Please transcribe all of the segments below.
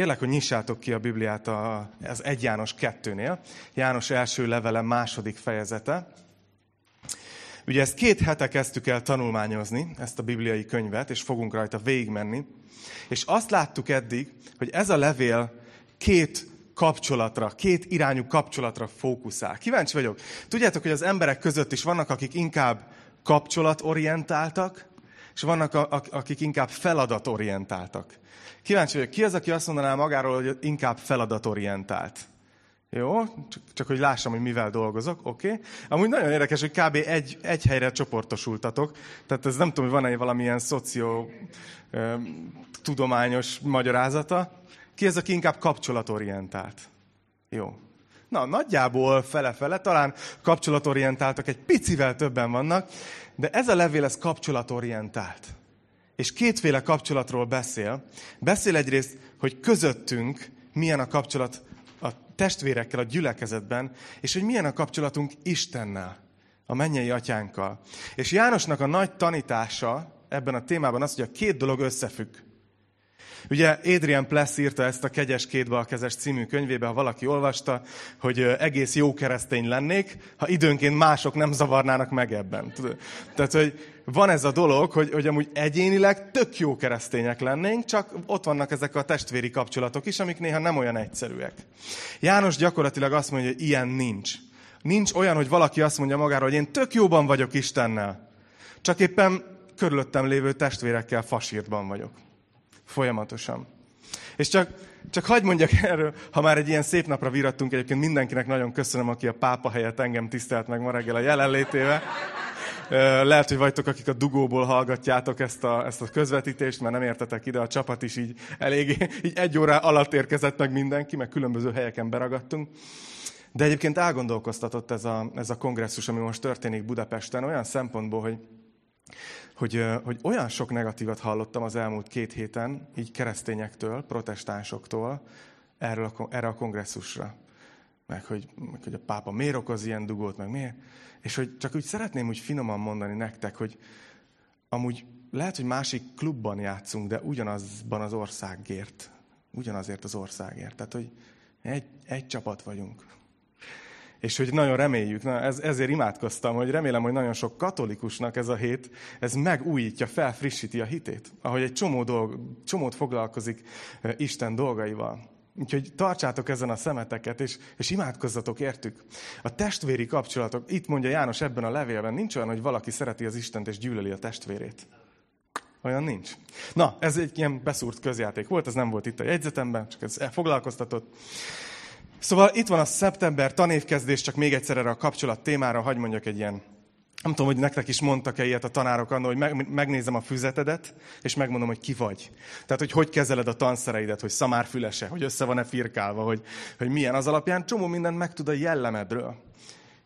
Kérlek, hogy nyissátok ki a Bibliát az 1 János 2-nél. János első levele második fejezete. Ugye ezt két hete kezdtük el tanulmányozni, ezt a bibliai könyvet, és fogunk rajta végigmenni. És azt láttuk eddig, hogy ez a levél két kapcsolatra, két irányú kapcsolatra fókuszál. Kíváncsi vagyok. Tudjátok, hogy az emberek között is vannak, akik inkább kapcsolatorientáltak, és vannak, akik inkább feladatorientáltak. Kíváncsi vagyok, ki az, aki azt mondaná magáról, hogy inkább feladatorientált? Jó, csak, csak hogy lássam, hogy mivel dolgozok, oké. Okay. Amúgy nagyon érdekes, hogy kb. egy, egy helyre csoportosultatok. Tehát ez nem tudom, hogy van-e valamilyen szoció tudományos magyarázata. Ki az, aki inkább kapcsolatorientált? Jó. Na, nagyjából fele-fele, talán kapcsolatorientáltak, egy picivel többen vannak, de ez a levél, ez kapcsolatorientált. És kétféle kapcsolatról beszél. Beszél egyrészt, hogy közöttünk milyen a kapcsolat a testvérekkel a gyülekezetben, és hogy milyen a kapcsolatunk Istennel, a mennyei atyánkkal. És Jánosnak a nagy tanítása ebben a témában az, hogy a két dolog összefügg. Ugye Adrian Pless írta ezt a Kegyes kétbe a kezes című könyvébe, ha valaki olvasta, hogy egész jó keresztény lennék, ha időnként mások nem zavarnának meg ebben. Tehát, hogy van ez a dolog, hogy, hogy amúgy egyénileg tök jó keresztények lennénk, csak ott vannak ezek a testvéri kapcsolatok is, amik néha nem olyan egyszerűek. János gyakorlatilag azt mondja, hogy ilyen nincs. Nincs olyan, hogy valaki azt mondja magáról, hogy én tök jóban vagyok Istennel. Csak éppen körülöttem lévő testvérekkel fasírtban vagyok. Folyamatosan. És csak, csak hagyd mondjak erről, ha már egy ilyen szép napra virattunk, egyébként mindenkinek nagyon köszönöm, aki a pápa helyett engem tisztelt meg ma reggel a jelenlétével. Lehet, hogy vagytok, akik a dugóból hallgatjátok ezt a, ezt a közvetítést, mert nem értetek ide, a csapat is így eléggé, így egy órá alatt érkezett meg mindenki, meg különböző helyeken beragadtunk. De egyébként elgondolkoztatott ez a, ez a kongresszus, ami most történik Budapesten, olyan szempontból, hogy hogy, hogy olyan sok negatívat hallottam az elmúlt két héten, így keresztényektől, protestánsoktól erről a, erre a kongresszusra. Meg hogy, meg hogy a pápa miért okoz ilyen dugót, meg miért. És hogy csak úgy szeretném úgy finoman mondani nektek, hogy amúgy lehet, hogy másik klubban játszunk, de ugyanazban az országért. Ugyanazért az országért. Tehát, hogy egy, egy csapat vagyunk. És hogy nagyon reméljük, na ez, ezért imádkoztam, hogy remélem, hogy nagyon sok katolikusnak ez a hét, ez megújítja, felfrissíti a hitét. Ahogy egy csomó dolg, csomót foglalkozik Isten dolgaival. Úgyhogy tartsátok ezen a szemeteket, és, és imádkozzatok értük. A testvéri kapcsolatok, itt mondja János ebben a levélben, nincs olyan, hogy valaki szereti az Istent és gyűlöli a testvérét. Olyan nincs. Na, ez egy ilyen beszúrt közjáték volt, ez nem volt itt a jegyzetemben, csak ez foglalkoztatott. Szóval itt van a szeptember tanévkezdés, csak még egyszer erre a kapcsolat témára, hagy mondjak egy ilyen nem tudom, hogy nektek is mondtak-e ilyet a tanárok annól, hogy megnézem a füzetedet, és megmondom, hogy ki vagy. Tehát, hogy hogy kezeled a tanszereidet, hogy szamárfülese, hogy össze van-e firkálva, hogy, hogy milyen az alapján. Csomó mindent megtud a jellemedről.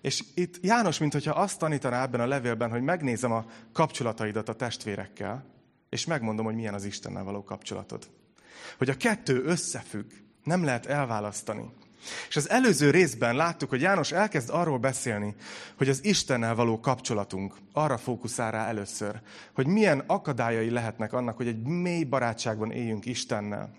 És itt János, mintha azt tanítaná ebben a levélben, hogy megnézem a kapcsolataidat a testvérekkel, és megmondom, hogy milyen az Istennel való kapcsolatod. Hogy a kettő összefügg, nem lehet elválasztani. És az előző részben láttuk, hogy János elkezd arról beszélni, hogy az Istennel való kapcsolatunk arra fókuszál rá először, hogy milyen akadályai lehetnek annak, hogy egy mély barátságban éljünk Istennel.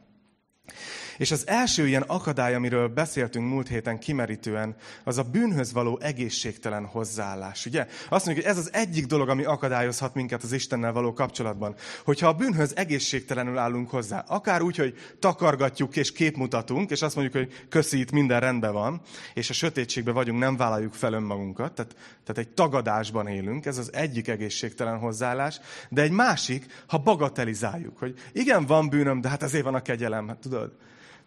És az első ilyen akadály, amiről beszéltünk múlt héten kimerítően, az a bűnhöz való egészségtelen hozzáállás. Ugye? Azt mondjuk, hogy ez az egyik dolog, ami akadályozhat minket az Istennel való kapcsolatban. Hogyha a bűnhöz egészségtelenül állunk hozzá, akár úgy, hogy takargatjuk és képmutatunk, és azt mondjuk, hogy köszi, itt minden rendben van, és a sötétségben vagyunk, nem vállaljuk fel önmagunkat, tehát, tehát egy tagadásban élünk, ez az egyik egészségtelen hozzáállás, de egy másik, ha bagatelizáljuk, hogy igen, van bűnöm, de hát ezért van a kegyelem, hát tudod,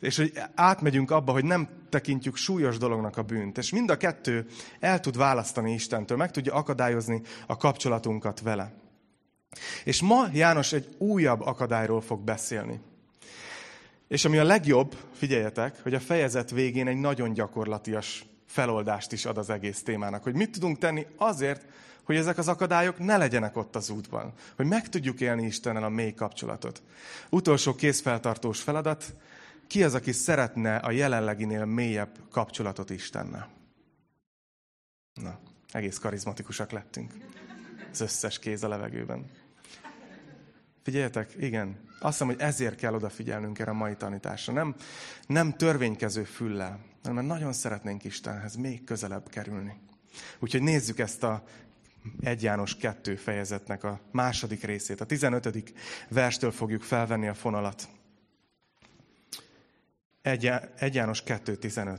és hogy átmegyünk abba, hogy nem tekintjük súlyos dolognak a bűnt. És mind a kettő el tud választani Istentől, meg tudja akadályozni a kapcsolatunkat vele. És ma János egy újabb akadályról fog beszélni. És ami a legjobb, figyeljetek, hogy a fejezet végén egy nagyon gyakorlatias feloldást is ad az egész témának. Hogy mit tudunk tenni azért, hogy ezek az akadályok ne legyenek ott az útban. Hogy meg tudjuk élni Istennel a mély kapcsolatot. Utolsó készfeltartós feladat, ki az, aki szeretne a jelenleginél mélyebb kapcsolatot Istennel? Na, egész karizmatikusak lettünk. Az összes kéz a levegőben. Figyeljetek, igen, azt hiszem, hogy ezért kell odafigyelnünk erre a mai tanításra. Nem, nem törvénykező füllel, hanem nagyon szeretnénk Istenhez még közelebb kerülni. Úgyhogy nézzük ezt a 1 János 2 fejezetnek a második részét. A 15. verstől fogjuk felvenni a fonalat. 1 János 2.15.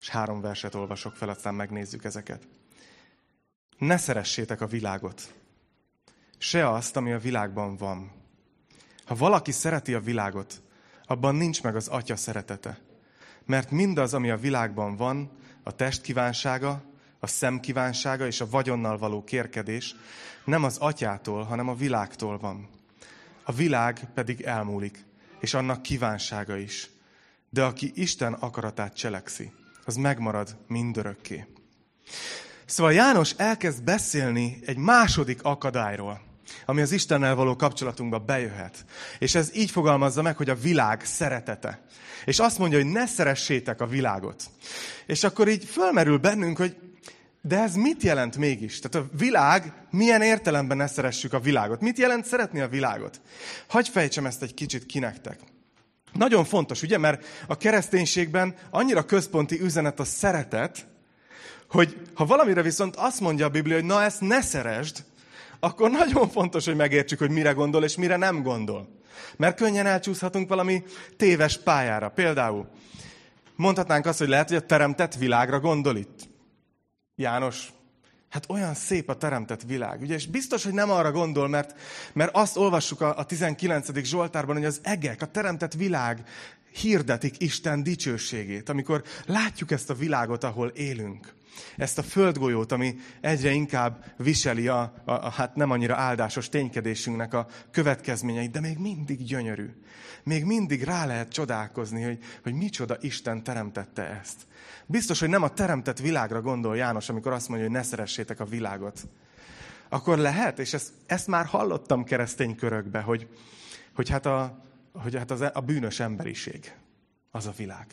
És három verset olvasok fel, aztán megnézzük ezeket. Ne szeressétek a világot, se azt, ami a világban van. Ha valaki szereti a világot, abban nincs meg az atya szeretete. Mert mindaz, ami a világban van, a test kívánsága, a szem kívánsága és a vagyonnal való kérkedés nem az atyától, hanem a világtól van. A világ pedig elmúlik, és annak kívánsága is. De aki Isten akaratát cselekszi, az megmarad mindörökké. Szóval János elkezd beszélni egy második akadályról, ami az Istennel való kapcsolatunkba bejöhet. És ez így fogalmazza meg, hogy a világ szeretete. És azt mondja, hogy ne szeressétek a világot. És akkor így fölmerül bennünk, hogy de ez mit jelent mégis? Tehát a világ, milyen értelemben ne szeressük a világot? Mit jelent szeretni a világot? Hagy fejtsem ezt egy kicsit ki nektek. Nagyon fontos, ugye, mert a kereszténységben annyira központi üzenet a szeretet, hogy ha valamire viszont azt mondja a Biblia, hogy na ezt ne szeresd, akkor nagyon fontos, hogy megértsük, hogy mire gondol és mire nem gondol. Mert könnyen elcsúszhatunk valami téves pályára. Például mondhatnánk azt, hogy lehet, hogy a teremtett világra gondol itt. János, hát olyan szép a teremtett világ. Ugye, és biztos, hogy nem arra gondol, mert, mert azt olvassuk a, a 19. Zsoltárban, hogy az egek, a teremtett világ hirdetik Isten dicsőségét, amikor látjuk ezt a világot, ahol élünk. Ezt a földgolyót, ami egyre inkább viseli a, a, a hát nem annyira áldásos ténykedésünknek a következményeit, de még mindig gyönyörű. Még mindig rá lehet csodálkozni, hogy, hogy micsoda Isten teremtette ezt. Biztos, hogy nem a teremtett világra gondol János, amikor azt mondja, hogy ne szeressétek a világot. Akkor lehet, és ezt, ezt már hallottam keresztény körökbe, hogy, hogy hát, a, hogy hát az, a bűnös emberiség az a világ.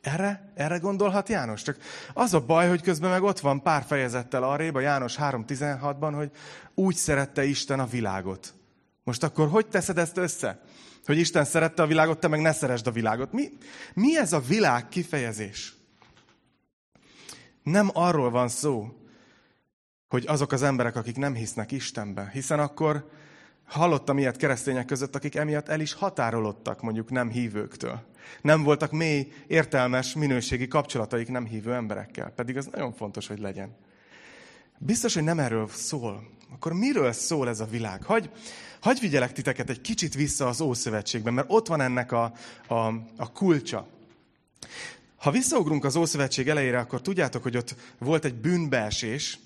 Erre, erre gondolhat János? Csak az a baj, hogy közben meg ott van pár fejezettel arrébb, a János 3.16-ban, hogy úgy szerette Isten a világot. Most akkor hogy teszed ezt össze? Hogy Isten szerette a világot, te meg ne szeresd a világot. Mi, mi ez a világ kifejezés? Nem arról van szó, hogy azok az emberek, akik nem hisznek Istenbe, hiszen akkor hallottam ilyet keresztények között, akik emiatt el is határolódtak mondjuk nem hívőktől. Nem voltak mély, értelmes, minőségi kapcsolataik nem hívő emberekkel. Pedig az nagyon fontos, hogy legyen. Biztos, hogy nem erről szól. Akkor miről szól ez a világ? Hagy, hagy vigyelek titeket egy kicsit vissza az Ószövetségben, mert ott van ennek a, a, a kulcsa. Ha visszaugrunk az Ószövetség elejére, akkor tudjátok, hogy ott volt egy bűnbeesés,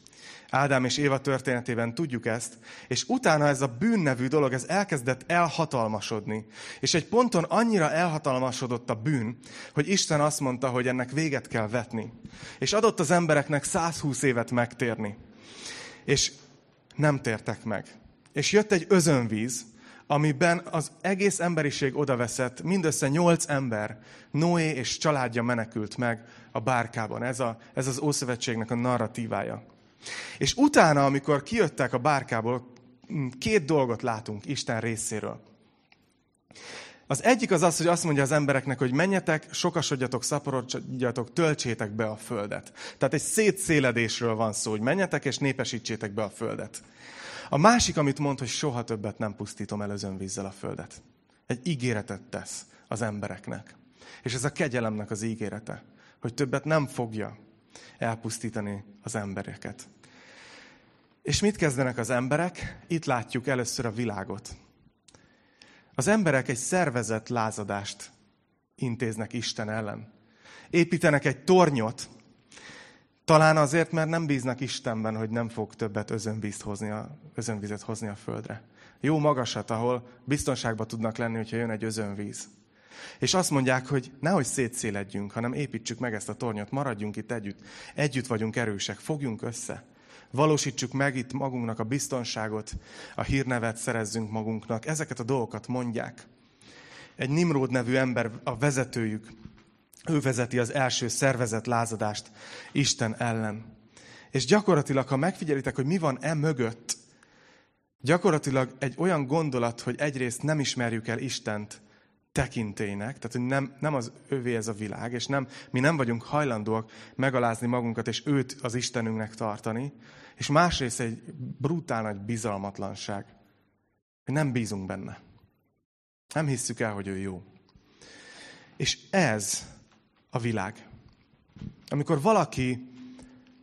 Ádám és Éva történetében tudjuk ezt, és utána ez a bűn nevű dolog, ez elkezdett elhatalmasodni. És egy ponton annyira elhatalmasodott a bűn, hogy Isten azt mondta, hogy ennek véget kell vetni. És adott az embereknek 120 évet megtérni. És nem tértek meg. És jött egy özönvíz, amiben az egész emberiség odaveszett, mindössze nyolc ember, Noé és családja menekült meg a bárkában. Ez, a, ez az Ószövetségnek a narratívája. És utána, amikor kijöttek a bárkából, két dolgot látunk Isten részéről. Az egyik az az, hogy azt mondja az embereknek, hogy menjetek, sokasodjatok, szaporodjatok, töltsétek be a földet. Tehát egy szétszéledésről van szó, hogy menjetek és népesítsétek be a földet. A másik, amit mond, hogy soha többet nem pusztítom el özönvízzel a földet. Egy ígéretet tesz az embereknek. És ez a kegyelemnek az ígérete, hogy többet nem fogja elpusztítani az embereket. És mit kezdenek az emberek? Itt látjuk először a világot. Az emberek egy szervezett lázadást intéznek Isten ellen. Építenek egy tornyot, talán azért, mert nem bíznak Istenben, hogy nem fog többet özönvízt hozni a, özönvizet hozni a földre. Jó magasat, ahol biztonságban tudnak lenni, hogyha jön egy özönvíz. És azt mondják, hogy nehogy szétszéledjünk, hanem építsük meg ezt a tornyot, maradjunk itt együtt. Együtt vagyunk erősek, fogjunk össze. Valósítsuk meg itt magunknak a biztonságot, a hírnevet szerezzünk magunknak. Ezeket a dolgokat mondják. Egy Nimród nevű ember, a vezetőjük, ő vezeti az első szervezet lázadást Isten ellen. És gyakorlatilag, ha megfigyelitek, hogy mi van e mögött, gyakorlatilag egy olyan gondolat, hogy egyrészt nem ismerjük el Istent tekintélynek, tehát hogy nem, nem az övé ez a világ, és nem, mi nem vagyunk hajlandóak megalázni magunkat, és őt az Istenünknek tartani, és másrészt egy brutál nagy bizalmatlanság, hogy nem bízunk benne. Nem hisszük el, hogy ő jó. És ez a világ. Amikor valaki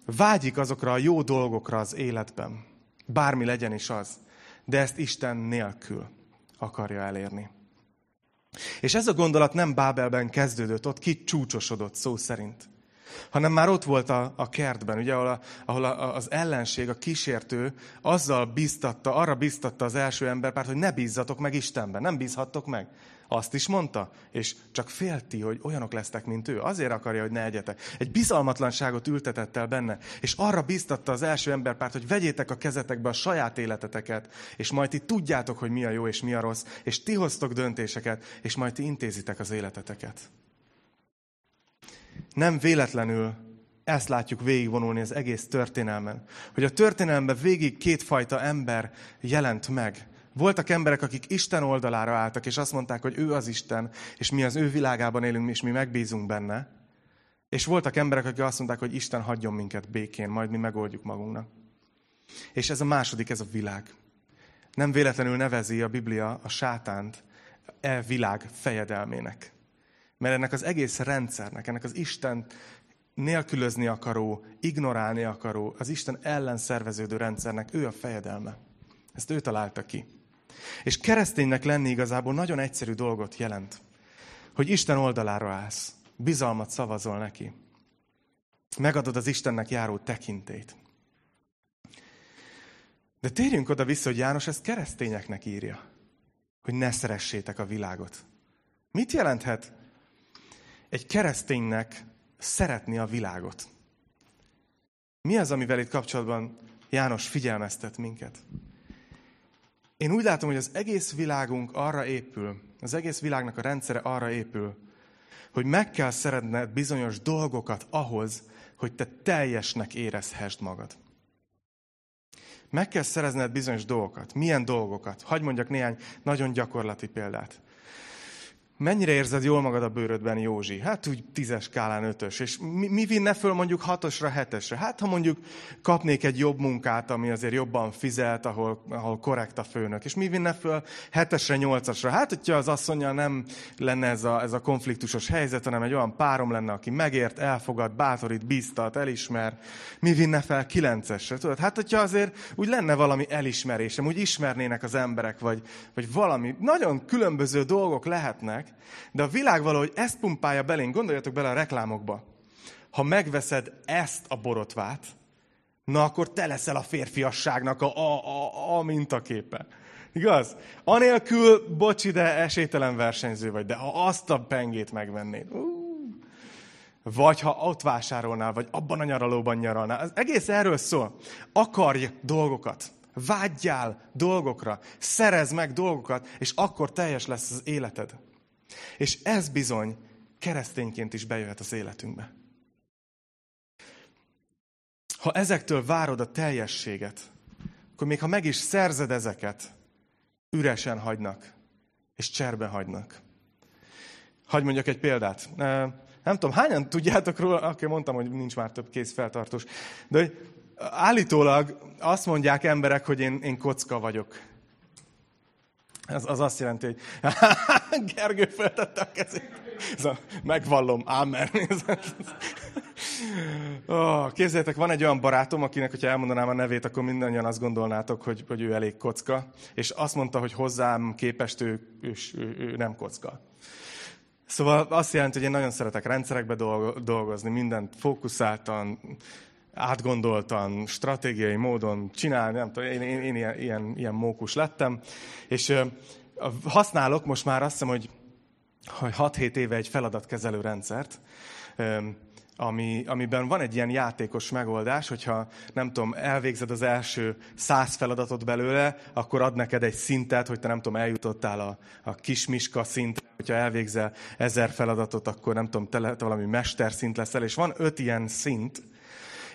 vágyik azokra a jó dolgokra az életben, bármi legyen is az, de ezt Isten nélkül akarja elérni. És ez a gondolat nem Bábelben kezdődött, ott kicsúcsosodott szó szerint, hanem már ott volt a, a kertben, ugye, ahol, a, ahol a, az ellenség, a kísértő azzal biztatta, arra biztatta az első emberpárt, hogy ne bízzatok meg Istenben, nem bízhattok meg. Azt is mondta, és csak félti, hogy olyanok lesztek, mint ő. Azért akarja, hogy ne egyetek. Egy bizalmatlanságot ültetett el benne, és arra biztatta az első emberpárt, hogy vegyétek a kezetekbe a saját életeteket, és majd ti tudjátok, hogy mi a jó és mi a rossz, és ti hoztok döntéseket, és majd ti intézitek az életeteket. Nem véletlenül ezt látjuk végigvonulni az egész történelmen. Hogy a történelemben végig kétfajta ember jelent meg. Voltak emberek, akik Isten oldalára álltak, és azt mondták, hogy ő az Isten, és mi az ő világában élünk, és mi megbízunk benne. És voltak emberek, akik azt mondták, hogy Isten hagyjon minket békén, majd mi megoldjuk magunknak. És ez a második, ez a világ. Nem véletlenül nevezi a Biblia a sátánt e világ fejedelmének. Mert ennek az egész rendszernek, ennek az Isten nélkülözni akaró, ignorálni akaró, az Isten ellen szerveződő rendszernek ő a fejedelme. Ezt ő találta ki. És kereszténynek lenni igazából nagyon egyszerű dolgot jelent. Hogy Isten oldalára állsz, bizalmat szavazol neki. Megadod az Istennek járó tekintét. De térjünk oda vissza, hogy János ezt keresztényeknek írja. Hogy ne szeressétek a világot. Mit jelenthet egy kereszténynek szeretni a világot? Mi az, amivel itt kapcsolatban János figyelmeztet minket? Én úgy látom, hogy az egész világunk arra épül, az egész világnak a rendszere arra épül, hogy meg kell szeretned bizonyos dolgokat ahhoz, hogy te teljesnek érezhessd magad. Meg kell szerezned bizonyos dolgokat. Milyen dolgokat? Hagy mondjak néhány nagyon gyakorlati példát. Mennyire érzed jól magad a bőrödben, Józsi? Hát úgy tízes skálán ötös. És mi, mi vinne föl mondjuk hatosra, hetesre? Hát ha mondjuk kapnék egy jobb munkát, ami azért jobban fizet, ahol, ahol korrekt a főnök. És mi vinne föl hetesre, nyolcasra? Hát, hogyha az asszonya nem lenne ez a, ez a konfliktusos helyzet, hanem egy olyan párom lenne, aki megért, elfogad, bátorít, bíztat, elismer. Mi vinne fel kilencesre? Tudod? Hát, hogyha azért úgy lenne valami elismerésem, úgy ismernének az emberek, vagy, vagy valami. Nagyon különböző dolgok lehetnek, de a világ valahogy ezt pumpálja belénk. Gondoljatok bele a reklámokba. Ha megveszed ezt a borotvát, na akkor te leszel a férfiasságnak a, a, a, a mintaképe. Igaz? Anélkül, bocsi, de esélytelen versenyző vagy, de ha azt a pengét megvennéd, vagy ha ott vásárolnál, vagy abban a nyaralóban nyaralnál. Az egész erről szól. Akarj dolgokat. Vágyjál dolgokra. Szerez meg dolgokat, és akkor teljes lesz az életed. És ez bizony keresztényként is bejöhet az életünkbe. Ha ezektől várod a teljességet, akkor még ha meg is szerzed ezeket, üresen hagynak, és cserbe hagynak. Hagy mondjak egy példát. Nem tudom, hányan tudjátok róla, aki mondtam, hogy nincs már több kész de hogy állítólag azt mondják emberek, hogy én, én kocka vagyok. Ez az azt jelenti, hogy Gergő feltette a kezét. Ez megvallom, ámen. oh, képzeljétek, van egy olyan barátom, akinek, hogyha elmondanám a nevét, akkor mindannyian azt gondolnátok, hogy, hogy ő elég kocka. És azt mondta, hogy hozzám képest ő, ő, ő, ő nem kocka. Szóval azt jelenti, hogy én nagyon szeretek rendszerekbe dolgozni, mindent fókuszáltan, átgondoltan, stratégiai módon csinálni, nem tudom, én, én, én ilyen, ilyen, ilyen mókus lettem, és használok most már azt hiszem, hogy, hogy 6-7 éve egy feladatkezelő rendszert, ami, amiben van egy ilyen játékos megoldás, hogyha nem tudom, elvégzed az első száz feladatot belőle, akkor ad neked egy szintet, hogy te nem tudom, eljutottál a, a kismiska szintre, hogyha elvégzel ezer feladatot, akkor nem tudom, te, te valami mesterszint leszel, és van öt ilyen szint,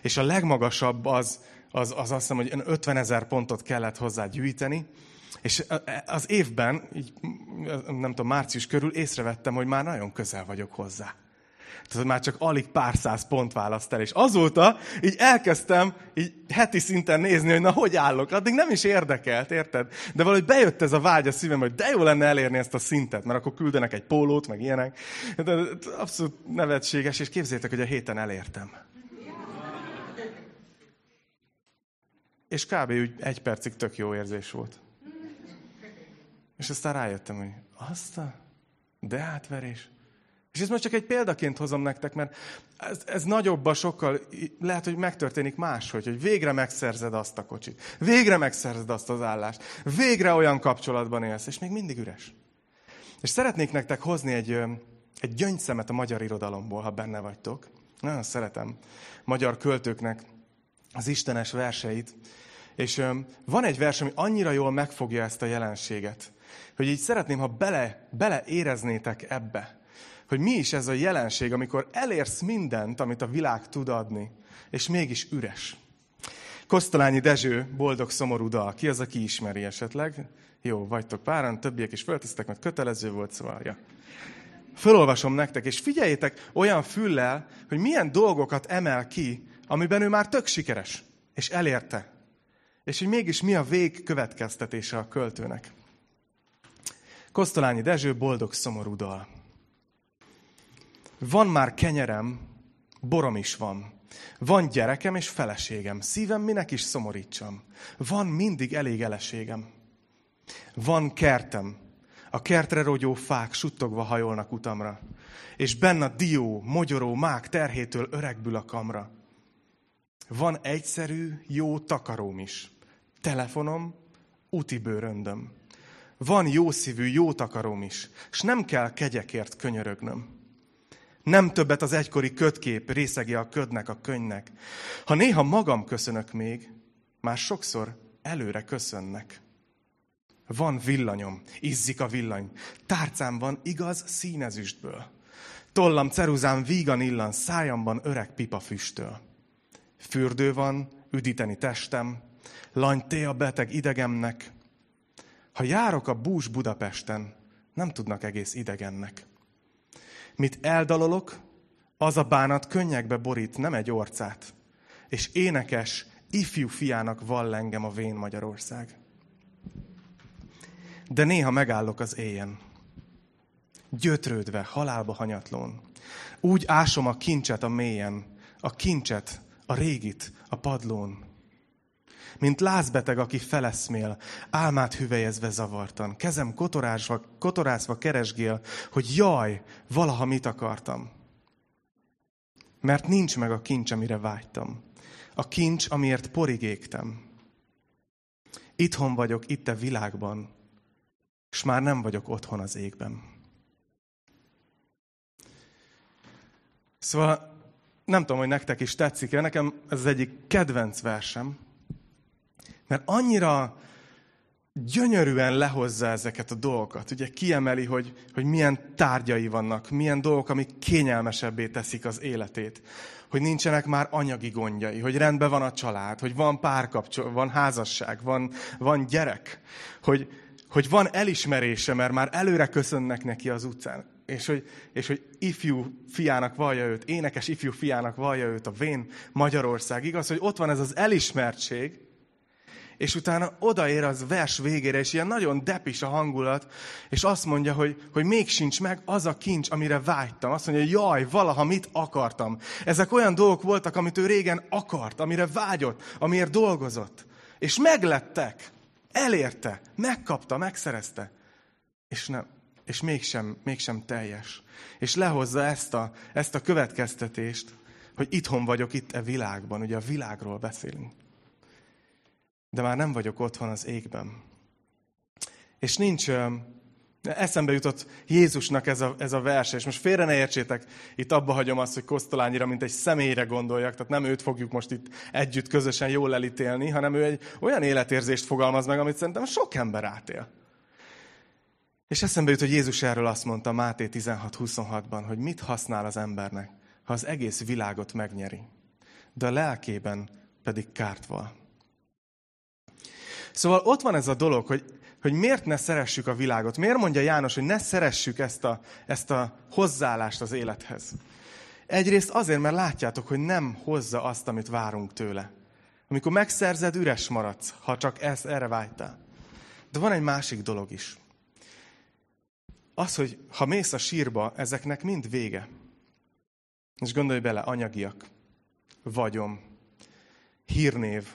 és a legmagasabb az, az, az azt hiszem, hogy 50 ezer pontot kellett hozzá gyűjteni, és az évben, így, nem tudom, március körül észrevettem, hogy már nagyon közel vagyok hozzá. Tehát már csak alig pár száz pont választ el. És azóta így elkezdtem így heti szinten nézni, hogy na hogy állok. Addig nem is érdekelt, érted? De valahogy bejött ez a vágy a szívem, hogy de jó lenne elérni ezt a szintet, mert akkor küldenek egy pólót, meg ilyenek. De abszolút nevetséges, és képzétek, hogy a héten elértem. És kb. egy percig tök jó érzés volt. És aztán rájöttem, hogy azt a de átverés. És ezt most csak egy példaként hozom nektek, mert ez, ez nagyobban sokkal, lehet, hogy megtörténik máshogy, hogy végre megszerzed azt a kocsit, végre megszerzed azt az állást, végre olyan kapcsolatban élsz, és még mindig üres. És szeretnék nektek hozni egy, egy gyöngyszemet a magyar irodalomból, ha benne vagytok. Nagyon szeretem magyar költőknek az istenes verseit. És van egy vers, ami annyira jól megfogja ezt a jelenséget, hogy így szeretném, ha bele, bele éreznétek ebbe, hogy mi is ez a jelenség, amikor elérsz mindent, amit a világ tud adni, és mégis üres. Kosztolányi Dezső, boldog szomorú dal. Ki az, aki ismeri esetleg? Jó, vagytok páran, többiek is föltesztek, mert kötelező volt, szóval. Ja. Fölolvasom nektek, és figyeljétek olyan füllel, hogy milyen dolgokat emel ki, amiben ő már tök sikeres, és elérte. És hogy mégis mi a vég következtetése a költőnek. Kosztolányi Dezső, boldog szomorú dal. Van már kenyerem, borom is van. Van gyerekem és feleségem, szívem minek is szomorítsam. Van mindig elég eleségem. Van kertem, a kertre rogyó fák suttogva hajolnak utamra, és benne dió, mogyoró, mák terhétől öregbül a kamra. Van egyszerű, jó takaróm is, telefonom, úti bőröndöm. Van jó szívű, jó takaróm is, és nem kell kegyekért könyörögnöm. Nem többet az egykori ködkép részegi a ködnek, a könynek. Ha néha magam köszönök még, már sokszor előre köszönnek. Van villanyom, izzik a villany. Tárcám van igaz színezüstből. Tollam, ceruzám vígan illan, szájamban öreg pipa füstöl. Fürdő van, üdíteni testem, lany a beteg idegemnek. Ha járok a bús Budapesten, nem tudnak egész idegennek. Mit eldalolok, az a bánat könnyekbe borít, nem egy orcát. És énekes, ifjú fiának vall engem a vén Magyarország. De néha megállok az éjjen. Gyötrődve, halálba hanyatlón. Úgy ásom a kincset a mélyen, a kincset, a régit, a padlón. Mint lázbeteg, aki feleszmél, álmát hüvelyezve zavartan. Kezem kotorázva, kotorázva keresgél, hogy jaj, valaha mit akartam. Mert nincs meg a kincs, amire vágytam. A kincs, amiért porig égtem. Itthon vagyok, itt a világban, és már nem vagyok otthon az égben. Szóval nem tudom, hogy nektek is tetszik-e, nekem ez az egyik kedvenc versem, mert annyira gyönyörűen lehozza ezeket a dolgokat. Ugye kiemeli, hogy, hogy milyen tárgyai vannak, milyen dolgok, amik kényelmesebbé teszik az életét. Hogy nincsenek már anyagi gondjai, hogy rendben van a család, hogy van párkapcsolat, van házasság, van, van gyerek, hogy, hogy van elismerése, mert már előre köszönnek neki az utcán. És hogy, és hogy ifjú fiának vallja őt, énekes ifjú fiának vallja őt a Vén Magyarország. Igaz, hogy ott van ez az elismertség, és utána odaér az vers végére, és ilyen nagyon depis a hangulat, és azt mondja, hogy, hogy még sincs meg az a kincs, amire vágytam. Azt mondja, jaj, valaha mit akartam. Ezek olyan dolgok voltak, amit ő régen akart, amire vágyott, amiért dolgozott. És meglettek. Elérte, megkapta, megszerezte. És, nem, és mégsem, mégsem teljes. És lehozza ezt a, ezt a következtetést, hogy itthon vagyok itt e világban. Ugye a világról beszélünk de már nem vagyok otthon az égben. És nincs, eszembe jutott Jézusnak ez a, ez a verse, és most félre ne értsétek, itt abba hagyom azt, hogy Kosztolányira, mint egy személyre gondoljak, tehát nem őt fogjuk most itt együtt közösen jól elítélni, hanem ő egy olyan életérzést fogalmaz meg, amit szerintem sok ember átél. És eszembe jut, hogy Jézus erről azt mondta Máté 16-26-ban, hogy mit használ az embernek, ha az egész világot megnyeri, de a lelkében pedig kárt val. Szóval ott van ez a dolog, hogy, hogy miért ne szeressük a világot. Miért mondja János, hogy ne szeressük ezt a, ezt a hozzáállást az élethez. Egyrészt azért, mert látjátok, hogy nem hozza azt, amit várunk tőle. Amikor megszerzed, üres maradsz, ha csak ezt, erre vágytál. De van egy másik dolog is. Az, hogy ha mész a sírba, ezeknek mind vége. És gondolj bele, anyagiak, vagyom, hírnév,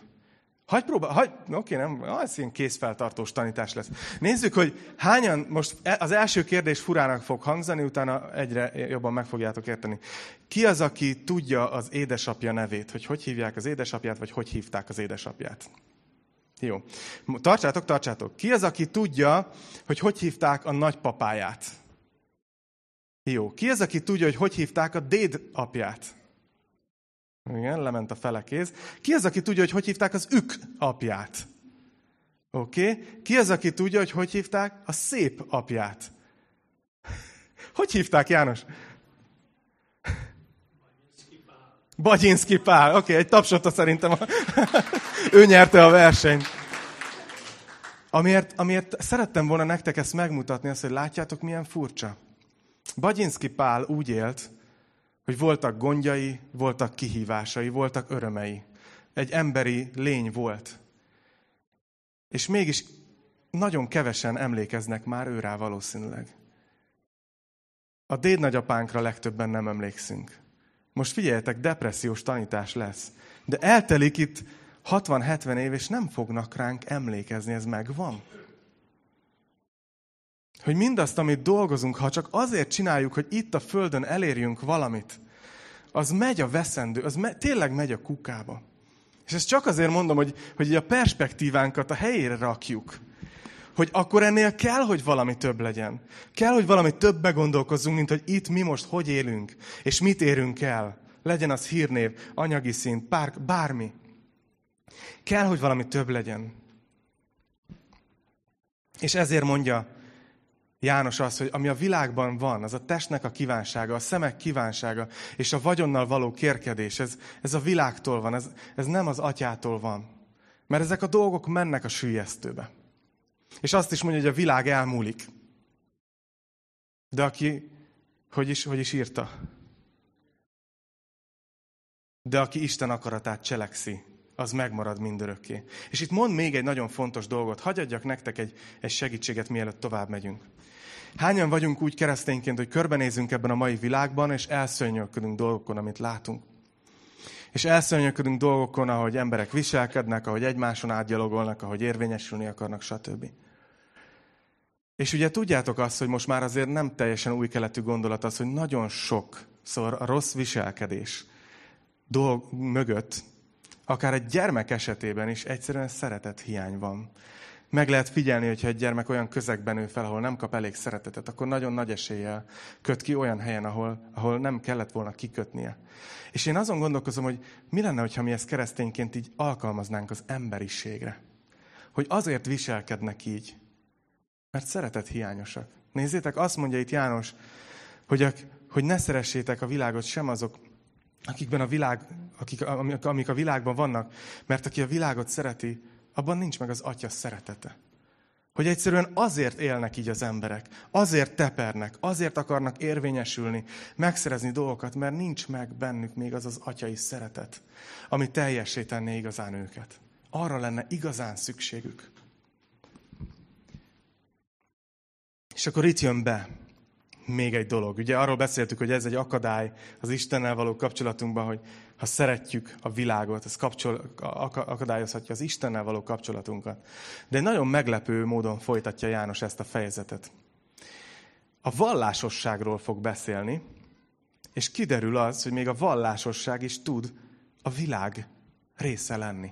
Hagy próbál, hagy, oké, nem, az ilyen készfeltartós tanítás lesz. Nézzük, hogy hányan, most e- az első kérdés furának fog hangzani, utána egyre jobban meg fogjátok érteni. Ki az, aki tudja az édesapja nevét, hogy hogy hívják az édesapját, vagy hogy hívták az édesapját? Jó. Tartsátok, tartsátok. Ki az, aki tudja, hogy hogy hívták a nagypapáját? Jó. Ki az, aki tudja, hogy hogy hívták a déd apját? Igen, lement a felekéz. Ki az, aki tudja, hogy hogy hívták az ük apját? Oké. Okay. Ki az, aki tudja, hogy hogy hívták a szép apját? Hogy hívták, János? Bagyinszki Pál. Oké, okay, egy tapsot szerintem. A... ő nyerte a versenyt. Amiért, amiért szerettem volna nektek ezt megmutatni, azt, hogy látjátok, milyen furcsa. Bagyinszki Pál úgy élt, hogy voltak gondjai, voltak kihívásai, voltak örömei. Egy emberi lény volt. És mégis nagyon kevesen emlékeznek már őrá valószínűleg. A déd nagyapánkra legtöbben nem emlékszünk. Most figyeljetek, depressziós tanítás lesz. De eltelik itt 60-70 év, és nem fognak ránk emlékezni, ez megvan. Hogy mindazt, amit dolgozunk, ha csak azért csináljuk, hogy itt a Földön elérjünk valamit, az megy a veszendő, az me, tényleg megy a kukába. És ezt csak azért mondom, hogy, hogy a perspektívánkat a helyére rakjuk. Hogy akkor ennél kell, hogy valami több legyen. Kell, hogy valami többbe gondolkozzunk, mint hogy itt mi most hogy élünk, és mit érünk el. Legyen az hírnév, anyagi szint, bár, bármi. Kell, hogy valami több legyen. És ezért mondja János az, hogy ami a világban van, az a testnek a kívánsága, a szemek kívánsága, és a vagyonnal való kérkedés, ez, ez a világtól van, ez, ez nem az atyától van. Mert ezek a dolgok mennek a sűjesztőbe. És azt is mondja, hogy a világ elmúlik. De aki, hogy is, hogy is írta? De aki Isten akaratát cselekszi, az megmarad mindörökké. És itt mond még egy nagyon fontos dolgot. Hagyadjak nektek egy, egy segítséget, mielőtt tovább megyünk. Hányan vagyunk úgy keresztényként, hogy körbenézünk ebben a mai világban, és elszörnyölködünk dolgokon, amit látunk. És elszörnyölködünk dolgokon, ahogy emberek viselkednek, ahogy egymáson átgyalogolnak, ahogy érvényesülni akarnak, stb. És ugye tudjátok azt, hogy most már azért nem teljesen új keletű gondolat az, hogy nagyon sokszor a rossz viselkedés dolg mögött, akár egy gyermek esetében is egyszerűen szeretet hiány van meg lehet figyelni, hogyha egy gyermek olyan közegben nő fel, ahol nem kap elég szeretetet, akkor nagyon nagy eséllyel köt ki olyan helyen, ahol, ahol nem kellett volna kikötnie. És én azon gondolkozom, hogy mi lenne, ha mi ezt keresztényként így alkalmaznánk az emberiségre. Hogy azért viselkednek így, mert szeretet hiányosak. Nézzétek, azt mondja itt János, hogy, a, hogy ne szeressétek a világot sem azok, akikben a világ, akik, amik a világban vannak, mert aki a világot szereti, abban nincs meg az atya szeretete. Hogy egyszerűen azért élnek így az emberek, azért tepernek, azért akarnak érvényesülni, megszerezni dolgokat, mert nincs meg bennük még az az atyai szeretet, ami teljessé tenné igazán őket. Arra lenne igazán szükségük. És akkor itt jön be még egy dolog. Ugye arról beszéltük, hogy ez egy akadály az Istennel való kapcsolatunkban, hogy ha szeretjük a világot, ez kapcsol, akadályozhatja az Istennel való kapcsolatunkat. De nagyon meglepő módon folytatja János ezt a fejezetet. A vallásosságról fog beszélni, és kiderül az, hogy még a vallásosság is tud a világ része lenni.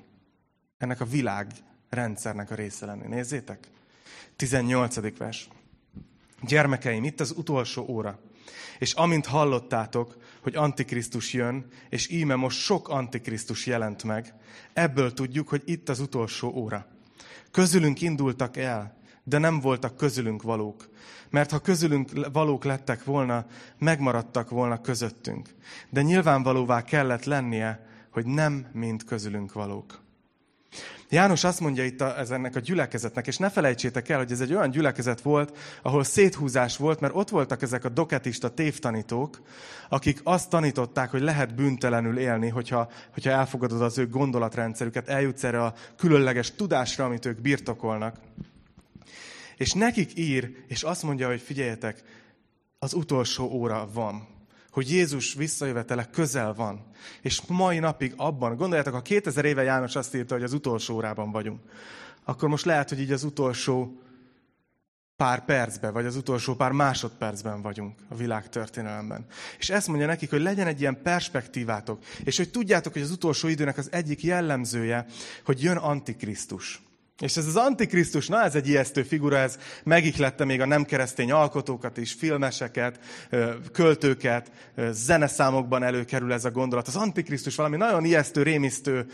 Ennek a világ rendszernek a része lenni. Nézzétek! 18. vers. Gyermekeim, itt az utolsó óra. És amint hallottátok, hogy Antikrisztus jön, és íme most sok Antikrisztus jelent meg, ebből tudjuk, hogy itt az utolsó óra. Közülünk indultak el, de nem voltak közülünk valók. Mert ha közülünk valók lettek volna, megmaradtak volna közöttünk. De nyilvánvalóvá kellett lennie, hogy nem mind közülünk valók. János azt mondja itt a, ez ennek a gyülekezetnek, és ne felejtsétek el, hogy ez egy olyan gyülekezet volt, ahol széthúzás volt, mert ott voltak ezek a doketista tévtanítók, akik azt tanították, hogy lehet büntelenül élni, hogyha, hogyha elfogadod az ő gondolatrendszerüket, eljutsz erre a különleges tudásra, amit ők birtokolnak. És nekik ír, és azt mondja, hogy figyeljetek, az utolsó óra van hogy Jézus visszajövetele közel van. És mai napig abban, gondoljátok, ha 2000 éve János azt írta, hogy az utolsó órában vagyunk, akkor most lehet, hogy így az utolsó pár percben, vagy az utolsó pár másodpercben vagyunk a világ történelemben. És ezt mondja nekik, hogy legyen egy ilyen perspektívátok, és hogy tudjátok, hogy az utolsó időnek az egyik jellemzője, hogy jön Antikrisztus. És ez az Antikrisztus, na ez egy ijesztő figura, ez megihlette még a nem keresztény alkotókat is, filmeseket, költőket, zeneszámokban előkerül ez a gondolat. Az Antikrisztus valami nagyon ijesztő, rémisztő,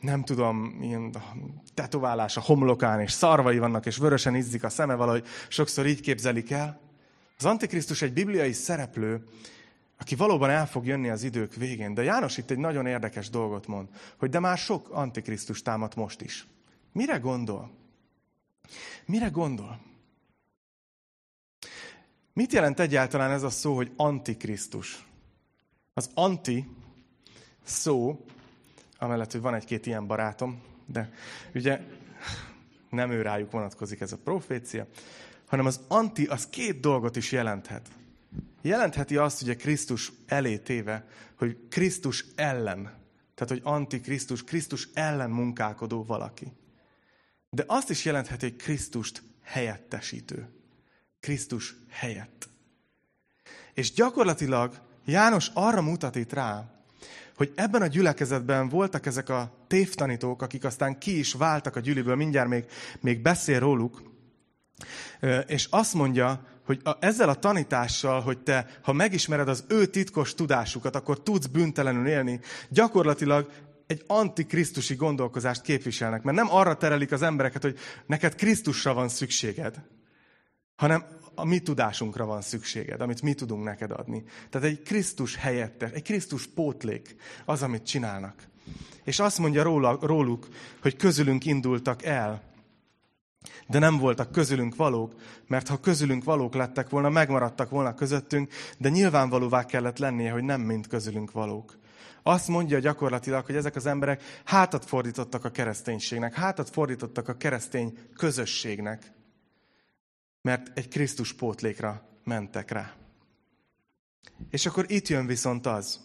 nem tudom, ilyen tetoválás a homlokán, és szarvai vannak, és vörösen izzik a szeme, valahogy sokszor így képzelik el. Az Antikrisztus egy bibliai szereplő, aki valóban el fog jönni az idők végén. De János itt egy nagyon érdekes dolgot mond, hogy de már sok Antikrisztus támad most is. Mire gondol? Mire gondol? Mit jelent egyáltalán ez a szó, hogy antikrisztus? Az anti szó, amellett, hogy van egy-két ilyen barátom, de ugye nem ő rájuk vonatkozik ez a profécia, hanem az anti az két dolgot is jelenthet. Jelentheti azt, hogy a Krisztus elé téve, hogy Krisztus ellen, tehát hogy antikrisztus, Krisztus ellen munkálkodó valaki. De azt is jelentheti, hogy Krisztust helyettesítő. Krisztus helyett. És gyakorlatilag János arra mutat itt rá, hogy ebben a gyülekezetben voltak ezek a tévtanítók, akik aztán ki is váltak a gyűliből, mindjárt még, még beszél róluk, és azt mondja, hogy a, ezzel a tanítással, hogy te, ha megismered az ő titkos tudásukat, akkor tudsz büntelenül élni, gyakorlatilag egy antikrisztusi gondolkozást képviselnek, mert nem arra terelik az embereket, hogy neked Krisztusra van szükséged, hanem a mi tudásunkra van szükséged, amit mi tudunk neked adni. Tehát egy Krisztus helyettes, egy Krisztus pótlék az, amit csinálnak. És azt mondja róla, róluk, hogy közülünk indultak el, de nem voltak közülünk valók, mert ha közülünk valók lettek volna, megmaradtak volna közöttünk, de nyilvánvalóvá kellett lennie, hogy nem mind közülünk valók. Azt mondja gyakorlatilag, hogy ezek az emberek hátat fordítottak a kereszténységnek, hátat fordítottak a keresztény közösségnek, mert egy Krisztus pótlékra mentek rá. És akkor itt jön viszont az,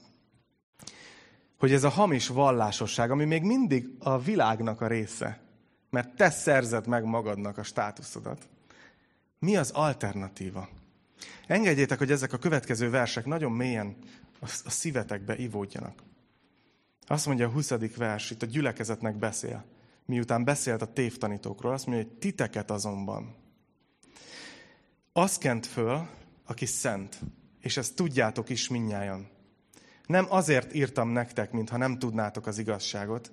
hogy ez a hamis vallásosság, ami még mindig a világnak a része, mert te szerzed meg magadnak a státuszodat. Mi az alternatíva? Engedjétek, hogy ezek a következő versek nagyon mélyen a szívetekbe ivódjanak. Azt mondja a 20. vers, itt a gyülekezetnek beszél. Miután beszélt a tévtanítókról, azt mondja, hogy titeket azonban. Azt kent föl, aki szent, és ezt tudjátok is minnyájan. Nem azért írtam nektek, mintha nem tudnátok az igazságot,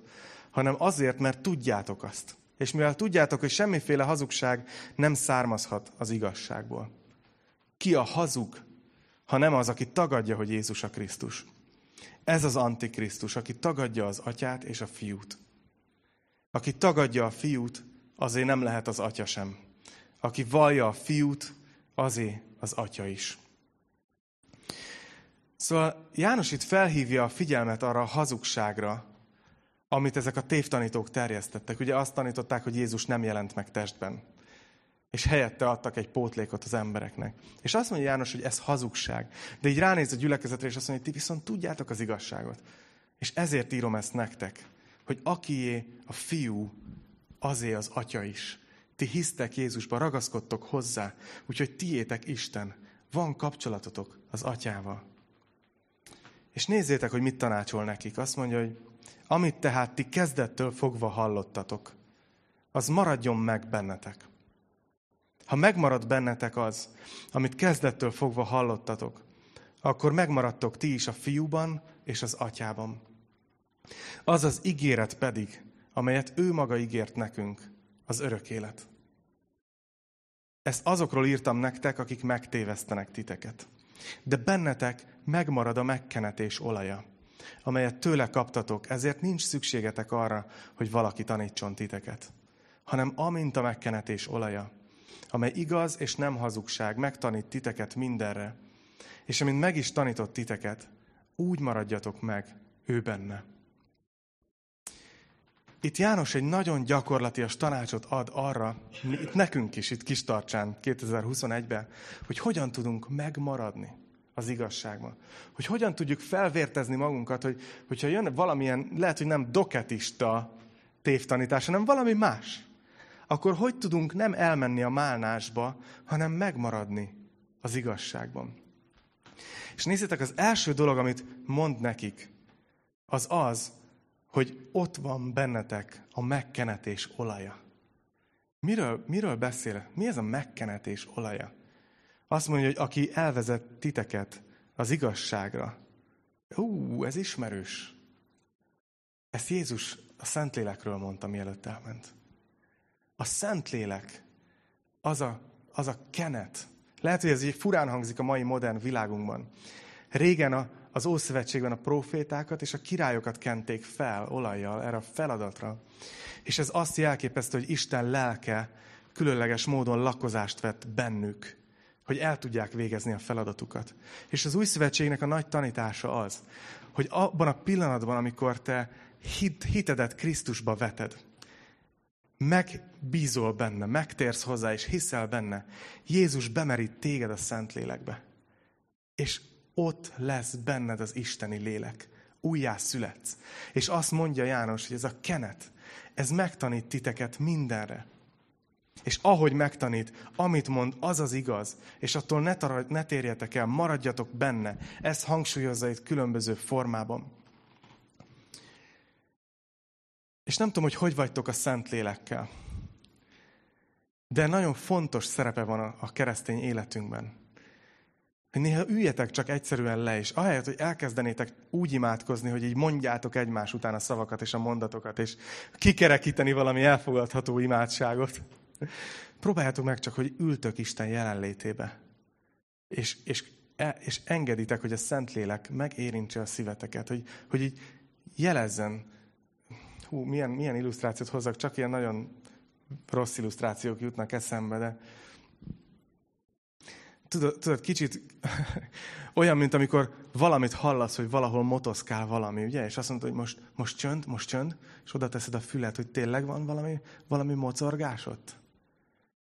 hanem azért, mert tudjátok azt. És mivel tudjátok, hogy semmiféle hazugság nem származhat az igazságból. Ki a hazug, ha nem az, aki tagadja, hogy Jézus a Krisztus. Ez az Antikrisztus, aki tagadja az atyát és a fiút. Aki tagadja a fiút, azért nem lehet az atya sem. Aki vallja a fiút, azért az atya is. Szóval János itt felhívja a figyelmet arra a hazugságra, amit ezek a tévtanítók terjesztettek. Ugye azt tanították, hogy Jézus nem jelent meg testben és helyette adtak egy pótlékot az embereknek. És azt mondja János, hogy ez hazugság. De így ránéz a gyülekezetre, és azt mondja, hogy ti viszont tudjátok az igazságot. És ezért írom ezt nektek, hogy akié a fiú, azé az atya is. Ti hisztek Jézusba, ragaszkodtok hozzá, úgyhogy tiétek Isten. Van kapcsolatotok az atyával. És nézzétek, hogy mit tanácsol nekik. Azt mondja, hogy amit tehát ti kezdettől fogva hallottatok, az maradjon meg bennetek. Ha megmarad bennetek az, amit kezdettől fogva hallottatok, akkor megmaradtok ti is a fiúban és az atyában. Az az ígéret pedig, amelyet ő maga ígért nekünk, az örök élet. Ezt azokról írtam nektek, akik megtévesztenek titeket. De bennetek megmarad a megkenetés olaja. amelyet tőle kaptatok, ezért nincs szükségetek arra, hogy valaki tanítson titeket, hanem amint a megkenetés olaja, amely igaz és nem hazugság, megtanít titeket mindenre, és amint meg is tanított titeket, úgy maradjatok meg ő benne. Itt János egy nagyon gyakorlatias tanácsot ad arra, itt nekünk is, itt Kistarcsán 2021-ben, hogy hogyan tudunk megmaradni az igazságban. Hogy hogyan tudjuk felvértezni magunkat, hogy, hogyha jön valamilyen, lehet, hogy nem doketista tévtanítás, hanem valami más, akkor hogy tudunk nem elmenni a málnásba, hanem megmaradni az igazságban. És nézzétek, az első dolog, amit mond nekik, az az, hogy ott van bennetek a megkenetés olaja. Miről, miről beszél? Mi ez a megkenetés olaja? Azt mondja, hogy aki elvezet titeket az igazságra. Ú, ez ismerős. Ezt Jézus a Szentlélekről mondta, mielőtt elment. A Szentlélek az a, az a kenet. Lehet, hogy ez így furán hangzik a mai modern világunkban. Régen a, az Ószövetségben a profétákat és a királyokat kenték fel olajjal erre a feladatra. És ez azt jelképezte, hogy Isten lelke különleges módon lakozást vett bennük, hogy el tudják végezni a feladatukat. És az új szövetségnek a nagy tanítása az, hogy abban a pillanatban, amikor te hit, hitedet Krisztusba veted, megbízol benne, megtérsz hozzá, és hiszel benne, Jézus bemerít téged a Szentlélekbe. És ott lesz benned az isteni lélek. Újjá születsz. És azt mondja János, hogy ez a kenet, ez megtanít titeket mindenre. És ahogy megtanít, amit mond, az az igaz, és attól ne, tarad, ne térjetek el, maradjatok benne. Ez hangsúlyozza itt különböző formában. És nem tudom, hogy hogy vagytok a Szent Lélekkel. De nagyon fontos szerepe van a, a keresztény életünkben hogy néha üljetek csak egyszerűen le, és ahelyett, hogy elkezdenétek úgy imádkozni, hogy így mondjátok egymás után a szavakat és a mondatokat, és kikerekíteni valami elfogadható imádságot, próbáljátok meg csak, hogy ültök Isten jelenlétébe, és, és, e, és engeditek, hogy a Szentlélek megérintse a szíveteket, hogy, hogy így jelezzen, hú, milyen, milyen illusztrációt hozzak, csak ilyen nagyon rossz illusztrációk jutnak eszembe, de tudod, tudod kicsit olyan, mint amikor valamit hallasz, hogy valahol motoszkál valami, ugye? És azt mondod, hogy most, most csönd, most csönd, és oda teszed a fület, hogy tényleg van valami, valami mocorgás ott.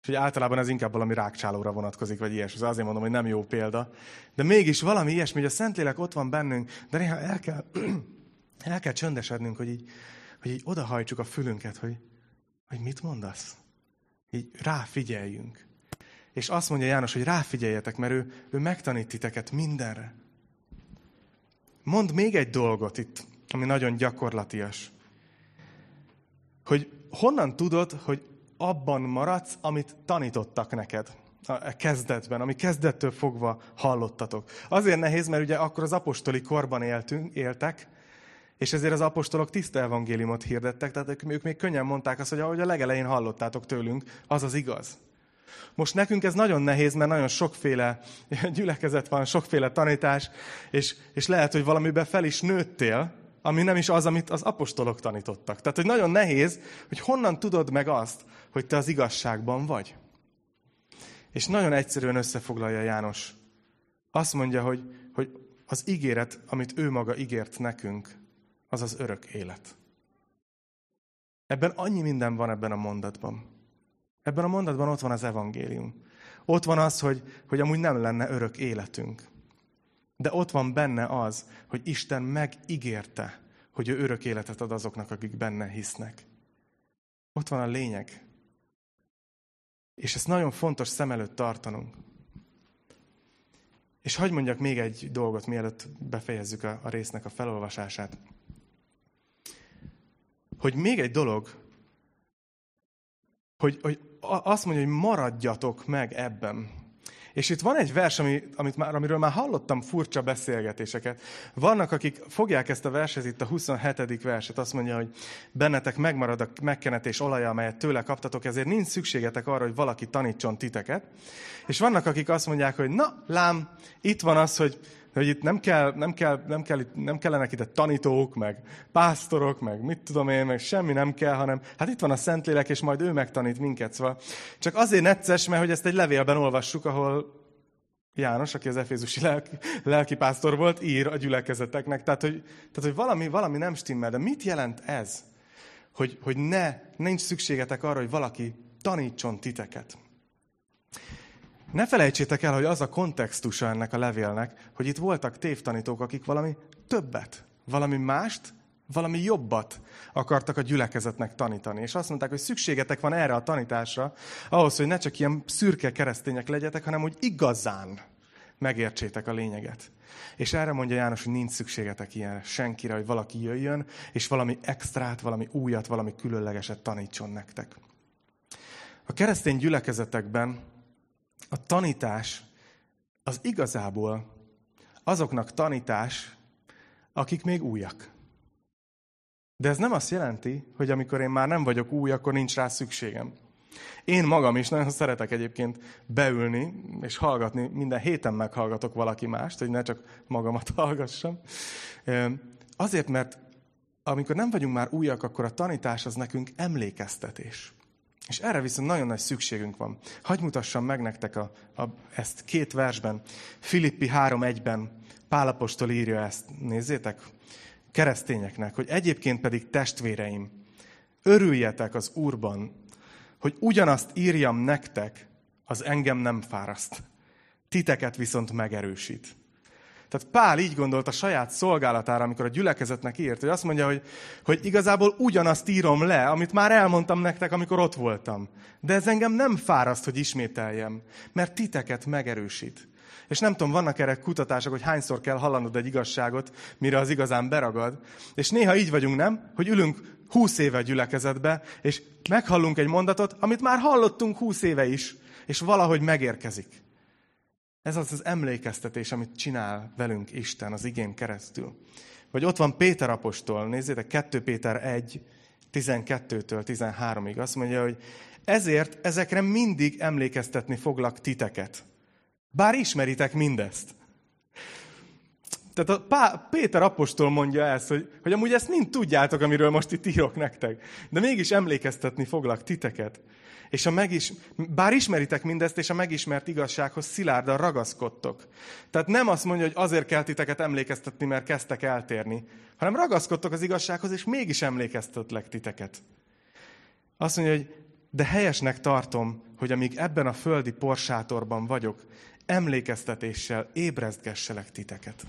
És hogy általában ez inkább valami rákcsálóra vonatkozik, vagy ilyesmi. Azért mondom, hogy nem jó példa. De mégis valami ilyesmi, hogy a Szentlélek ott van bennünk, de néha el kell, el kell csöndesednünk, hogy így, hogy így odahajtsuk a fülünket, hogy, hogy mit mondasz. Így ráfigyeljünk. És azt mondja János, hogy ráfigyeljetek, mert ő, ő megtanít titeket mindenre. Mond még egy dolgot itt, ami nagyon gyakorlatias. Hogy honnan tudod, hogy abban maradsz, amit tanítottak neked a kezdetben, ami kezdettől fogva hallottatok. Azért nehéz, mert ugye akkor az apostoli korban éltünk, éltek, és ezért az apostolok tiszta evangéliumot hirdettek, tehát ők még könnyen mondták azt, hogy ahogy a legelején hallottátok tőlünk, az az igaz. Most nekünk ez nagyon nehéz, mert nagyon sokféle gyülekezet van, sokféle tanítás, és, és lehet, hogy valamiben fel is nőttél, ami nem is az, amit az apostolok tanítottak. Tehát, hogy nagyon nehéz, hogy honnan tudod meg azt, hogy te az igazságban vagy. És nagyon egyszerűen összefoglalja János. Azt mondja, hogy, hogy az ígéret, amit ő maga ígért nekünk, az az örök élet. Ebben annyi minden van ebben a mondatban. Ebben a mondatban ott van az evangélium. Ott van az, hogy, hogy amúgy nem lenne örök életünk. De ott van benne az, hogy Isten megígérte, hogy ő örök életet ad azoknak, akik benne hisznek. Ott van a lényeg. És ezt nagyon fontos szem előtt tartanunk. És hagyd mondjak még egy dolgot, mielőtt befejezzük a, a résznek a felolvasását. Hogy még egy dolog, hogy, hogy azt mondja, hogy maradjatok meg ebben. És itt van egy vers, ami, amit már, amiről már hallottam furcsa beszélgetéseket. Vannak, akik fogják ezt a verset, itt a 27. verset, azt mondja, hogy bennetek megmarad a megkenetés olaja, amelyet tőle kaptatok, ezért nincs szükségetek arra, hogy valaki tanítson titeket. És vannak, akik azt mondják, hogy na, lám, itt van az, hogy, hogy itt nem, kell, nem, kell, nem, kell, nem kellenek ide tanítók, meg pásztorok, meg mit tudom én, meg semmi nem kell, hanem hát itt van a Szentlélek, és majd ő megtanít minket. Szóval csak azért necces, mert hogy ezt egy levélben olvassuk, ahol János, aki az efézusi lelki, lelkipásztor volt, ír a gyülekezeteknek. Tehát, hogy, tehát, hogy valami, valami nem stimmel. De mit jelent ez? Hogy, hogy ne, nincs szükségetek arra, hogy valaki tanítson titeket. Ne felejtsétek el, hogy az a kontextusa ennek a levélnek, hogy itt voltak tévtanítók, akik valami többet, valami mást, valami jobbat akartak a gyülekezetnek tanítani. És azt mondták, hogy szükségetek van erre a tanításra, ahhoz, hogy ne csak ilyen szürke keresztények legyetek, hanem hogy igazán megértsétek a lényeget. És erre mondja János, hogy nincs szükségetek ilyen senkire, hogy valaki jöjjön, és valami extrát, valami újat, valami különlegeset tanítson nektek. A keresztény gyülekezetekben a tanítás az igazából azoknak tanítás, akik még újak. De ez nem azt jelenti, hogy amikor én már nem vagyok új, akkor nincs rá szükségem. Én magam is nagyon szeretek egyébként beülni és hallgatni. Minden héten meghallgatok valaki mást, hogy ne csak magamat hallgassam. Azért, mert amikor nem vagyunk már újak, akkor a tanítás az nekünk emlékeztetés. És erre viszont nagyon nagy szükségünk van. Hagy mutassam meg nektek a, a, ezt két versben. Filippi 3.1-ben Pálapostól írja ezt. Nézzétek, keresztényeknek, hogy egyébként pedig testvéreim, örüljetek az Úrban, hogy ugyanazt írjam nektek, az engem nem fáraszt. Titeket viszont megerősít. Tehát Pál így gondolt a saját szolgálatára, amikor a gyülekezetnek írt, hogy azt mondja, hogy, hogy igazából ugyanazt írom le, amit már elmondtam nektek, amikor ott voltam. De ez engem nem fáraszt, hogy ismételjem, mert titeket megerősít. És nem tudom, vannak erre kutatások, hogy hányszor kell hallanod egy igazságot, mire az igazán beragad. És néha így vagyunk, nem? Hogy ülünk húsz éve gyülekezetbe, és meghallunk egy mondatot, amit már hallottunk húsz éve is, és valahogy megérkezik. Ez az az emlékeztetés, amit csinál velünk Isten az igén keresztül. Vagy ott van Péter apostol, nézzétek, 2 Péter 1, 12-től 13-ig. Azt mondja, hogy ezért ezekre mindig emlékeztetni foglak titeket. Bár ismeritek mindezt. Tehát a Pá- Péter apostol mondja ezt, hogy, hogy amúgy ezt mind tudjátok, amiről most itt írok nektek. De mégis emlékeztetni foglak titeket. És a megis, bár ismeritek mindezt, és a megismert igazsághoz szilárdan ragaszkodtok. Tehát nem azt mondja, hogy azért kell titeket emlékeztetni, mert kezdtek eltérni, hanem ragaszkodtok az igazsághoz, és mégis emlékeztetlek titeket. Azt mondja, hogy de helyesnek tartom, hogy amíg ebben a földi porsátorban vagyok, emlékeztetéssel ébrezgesselek titeket.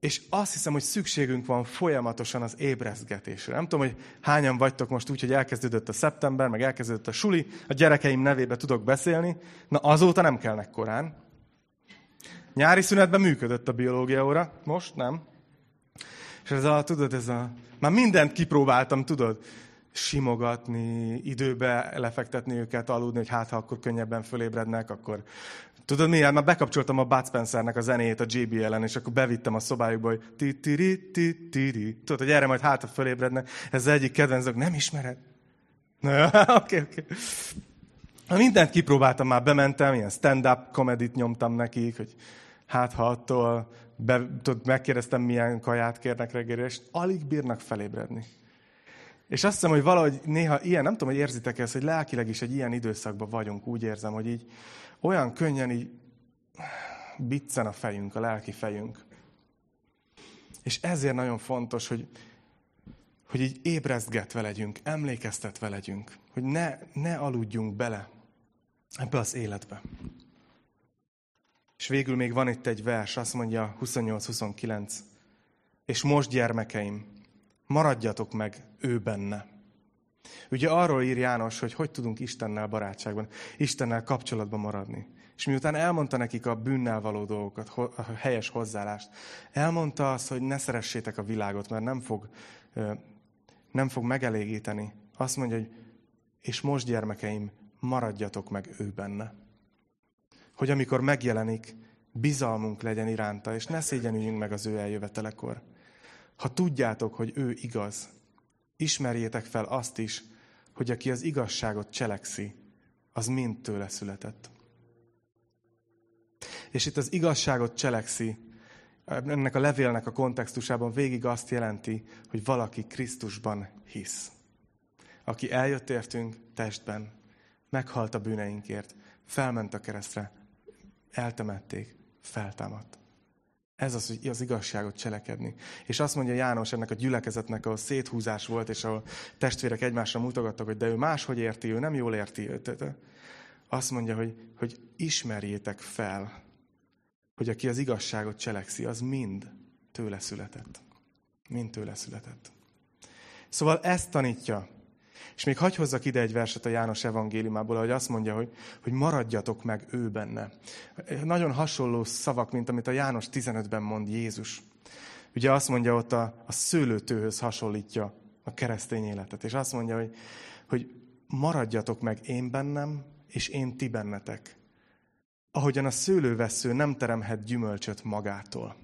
És azt hiszem, hogy szükségünk van folyamatosan az ébrezgetésre. Nem tudom, hogy hányan vagytok most úgy, hogy elkezdődött a szeptember, meg elkezdődött a suli, a gyerekeim nevébe tudok beszélni, na azóta nem kellnek korán. Nyári szünetben működött a biológia óra, most nem. És ez a, tudod, ez a... Már mindent kipróbáltam, tudod simogatni, időbe lefektetni őket, aludni, hogy hát ha akkor könnyebben fölébrednek, akkor Tudod miért? Már bekapcsoltam a Bud Spencernek a zenéjét a JBL-en, és akkor bevittem a szobájukba, hogy ti ti ti ti ti Tudod, hogy erre majd hátra fölébrednek. Ez az egyik kedvencök. Nem ismered? Na, oké, oké. Okay. Mindent kipróbáltam már, bementem, ilyen stand-up komedit nyomtam nekik, hogy hát ha attól be, tudod, megkérdeztem, milyen kaját kérnek reggelre, és alig bírnak felébredni. És azt hiszem, hogy valahogy néha ilyen, nem tudom, hogy érzitek ezt, hogy lelkileg is egy ilyen időszakban vagyunk, úgy érzem, hogy így olyan könnyen így biccen a fejünk, a lelki fejünk. És ezért nagyon fontos, hogy, hogy így ébrezgetve legyünk, emlékeztetve legyünk, hogy ne, ne aludjunk bele ebbe az életbe. És végül még van itt egy vers, azt mondja 28-29. És most gyermekeim, maradjatok meg ő benne. Ugye arról ír János, hogy hogy tudunk Istennel barátságban, Istennel kapcsolatban maradni. És miután elmondta nekik a bűnnel való dolgokat, a helyes hozzáállást, elmondta azt, hogy ne szeressétek a világot, mert nem fog, nem fog megelégíteni. Azt mondja, hogy és most gyermekeim, maradjatok meg ő benne. Hogy amikor megjelenik, bizalmunk legyen iránta, és ne szégyenüljünk meg az ő eljövetelekor. Ha tudjátok, hogy ő igaz, ismerjétek fel azt is, hogy aki az igazságot cselekszi, az mind tőle született. És itt az igazságot cselekszi, ennek a levélnek a kontextusában végig azt jelenti, hogy valaki Krisztusban hisz. Aki eljött értünk testben, meghalt a bűneinkért, felment a keresztre, eltemették, feltámadt. Ez az, hogy az igazságot cselekedni. És azt mondja János ennek a gyülekezetnek, ahol széthúzás volt, és ahol testvérek egymásra mutogattak, hogy de ő máshogy érti, ő nem jól érti őt. Azt mondja, hogy, hogy ismerjétek fel, hogy aki az igazságot cselekszi, az mind tőle született. Mind tőle született. Szóval ezt tanítja. És még hagy hozzak ide egy verset a János evangéliumából, hogy azt mondja, hogy, hogy maradjatok meg ő benne. Nagyon hasonló szavak, mint amit a János 15-ben mond Jézus. Ugye azt mondja ott a, a szőlőtőhöz hasonlítja a keresztény életet. És azt mondja, hogy, hogy maradjatok meg én bennem, és én ti bennetek. Ahogyan a szőlővesző nem teremhet gyümölcsöt magától.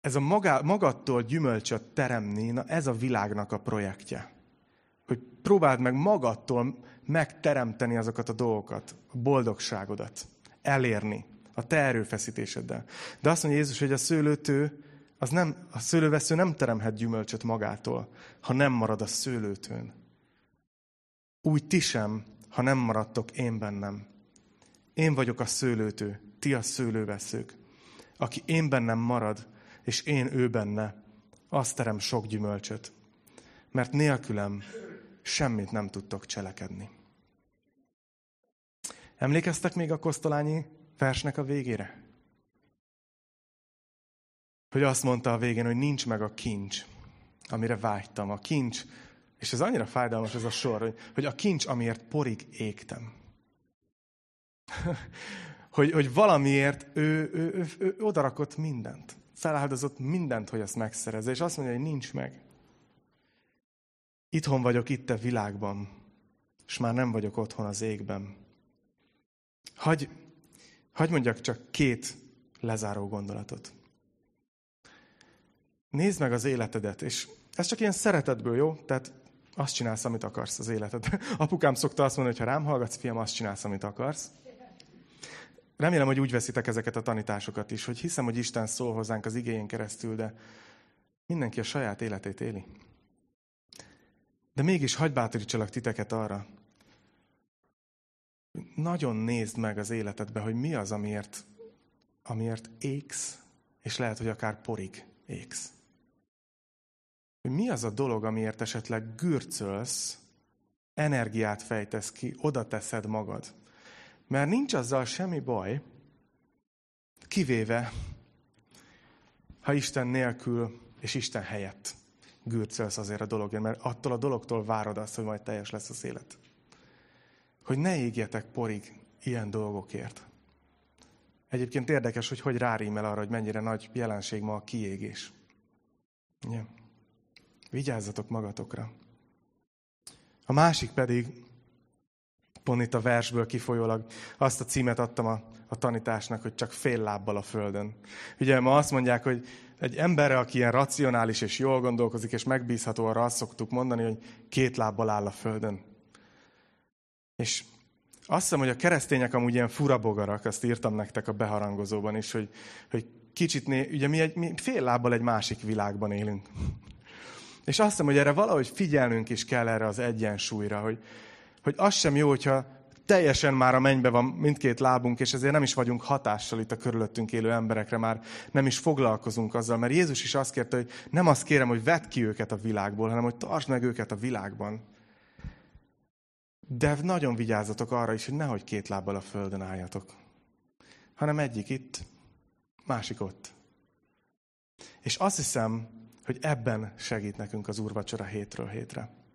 Ez a maga, magattól gyümölcsöt teremni, na ez a világnak a projektje. Próbáld meg magadtól megteremteni azokat a dolgokat, a boldogságodat, elérni a te erőfeszítéseddel. De azt mondja Jézus, hogy a szőlőtő, az nem, a szőlővesző nem teremhet gyümölcsöt magától, ha nem marad a szőlőtőn. Úgy ti sem, ha nem maradtok én bennem. Én vagyok a szőlőtő, ti a szőlőveszők. Aki én bennem marad, és én ő benne, az terem sok gyümölcsöt. Mert nélkülem semmit nem tudtok cselekedni. Emlékeztek még a kosztolányi versnek a végére? Hogy azt mondta a végén, hogy nincs meg a kincs, amire vágytam. A kincs, és ez annyira fájdalmas ez a sor, hogy, hogy a kincs, amiért porig égtem. hogy, hogy valamiért ő, ő, ő, ő odarakott mindent. Feláldozott mindent, hogy ezt megszerezze. És azt mondja, hogy nincs meg. Itthon vagyok itt a világban, és már nem vagyok otthon az égben. Hagy, hagy mondjak csak két lezáró gondolatot. Nézd meg az életedet, és ez csak ilyen szeretetből, jó? Tehát azt csinálsz, amit akarsz az életed. Apukám szokta azt mondani, hogy ha rám hallgatsz, fiam, azt csinálsz, amit akarsz. Remélem, hogy úgy veszitek ezeket a tanításokat is, hogy hiszem, hogy Isten szól hozzánk az igényen keresztül, de mindenki a saját életét éli. De mégis hagy bátorítsalak titeket arra, nagyon nézd meg az életedbe, hogy mi az, amiért, amiért égsz, és lehet, hogy akár porig égsz. Mi az a dolog, amiért esetleg gürcölsz, energiát fejtesz ki, oda teszed magad. Mert nincs azzal semmi baj, kivéve, ha Isten nélkül és Isten helyett gürcölsz azért a dologért, mert attól a dologtól várod azt, hogy majd teljes lesz az élet. Hogy ne égjetek porig ilyen dolgokért. Egyébként érdekes, hogy hogy rárímel arra, hogy mennyire nagy jelenség ma a kiégés. Ja. Vigyázzatok magatokra. A másik pedig, pont itt a versből kifolyólag, azt a címet adtam a, a tanításnak, hogy csak fél lábbal a földön. Ugye ma azt mondják, hogy egy emberre, aki ilyen racionális és jól gondolkozik, és megbízható, arra azt szoktuk mondani, hogy két lábbal áll a földön. És azt hiszem, hogy a keresztények amúgy ilyen furabogarak, azt írtam nektek a beharangozóban is, hogy, hogy kicsit, né, ugye mi, egy, mi fél lábbal egy másik világban élünk. És azt hiszem, hogy erre valahogy figyelnünk is kell erre az egyensúlyra, hogy, hogy az sem jó, hogyha teljesen már a mennybe van mindkét lábunk, és ezért nem is vagyunk hatással itt a körülöttünk élő emberekre, már nem is foglalkozunk azzal, mert Jézus is azt kérte, hogy nem azt kérem, hogy vedd ki őket a világból, hanem hogy tartsd meg őket a világban. De nagyon vigyázzatok arra is, hogy nehogy két lábbal a földön álljatok, hanem egyik itt, másik ott. És azt hiszem, hogy ebben segít nekünk az úrvacsora hétről hétre.